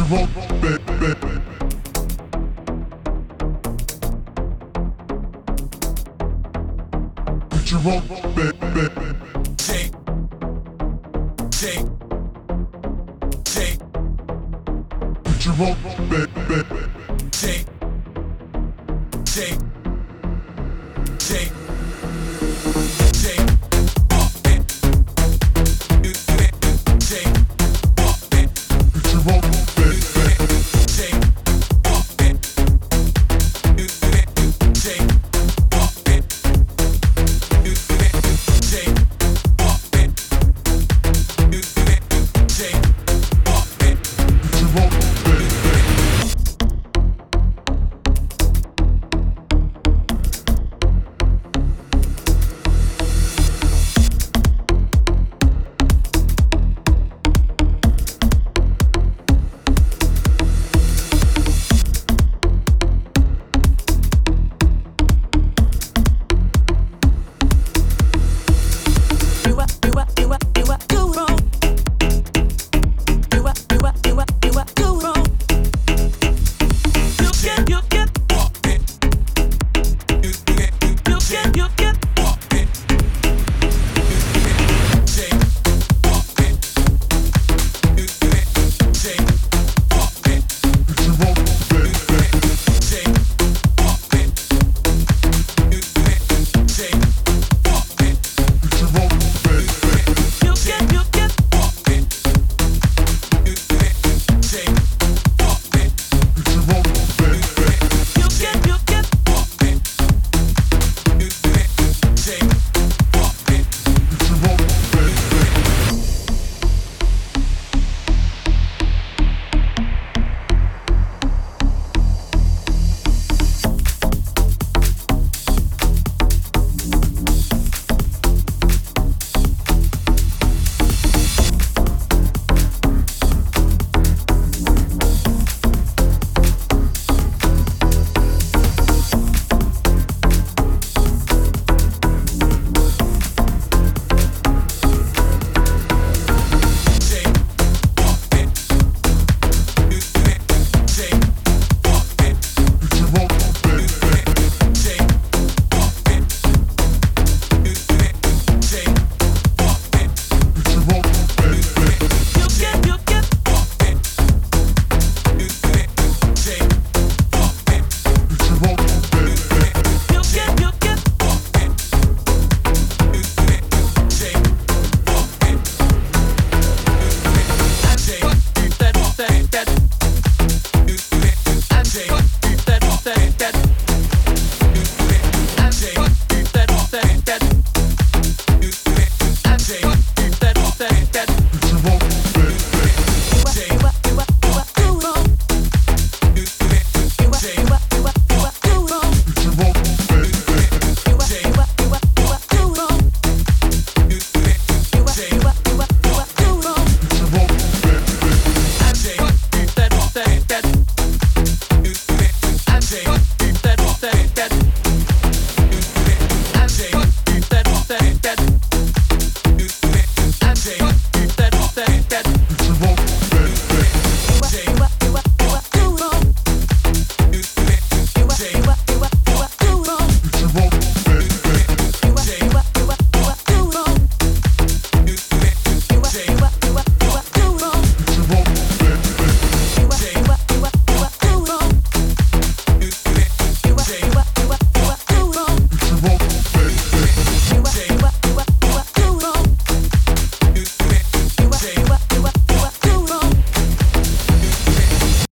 Own bed, bed. Put your own bed, bed. Take, take, take, own bed, bed. take, take, take, take. rock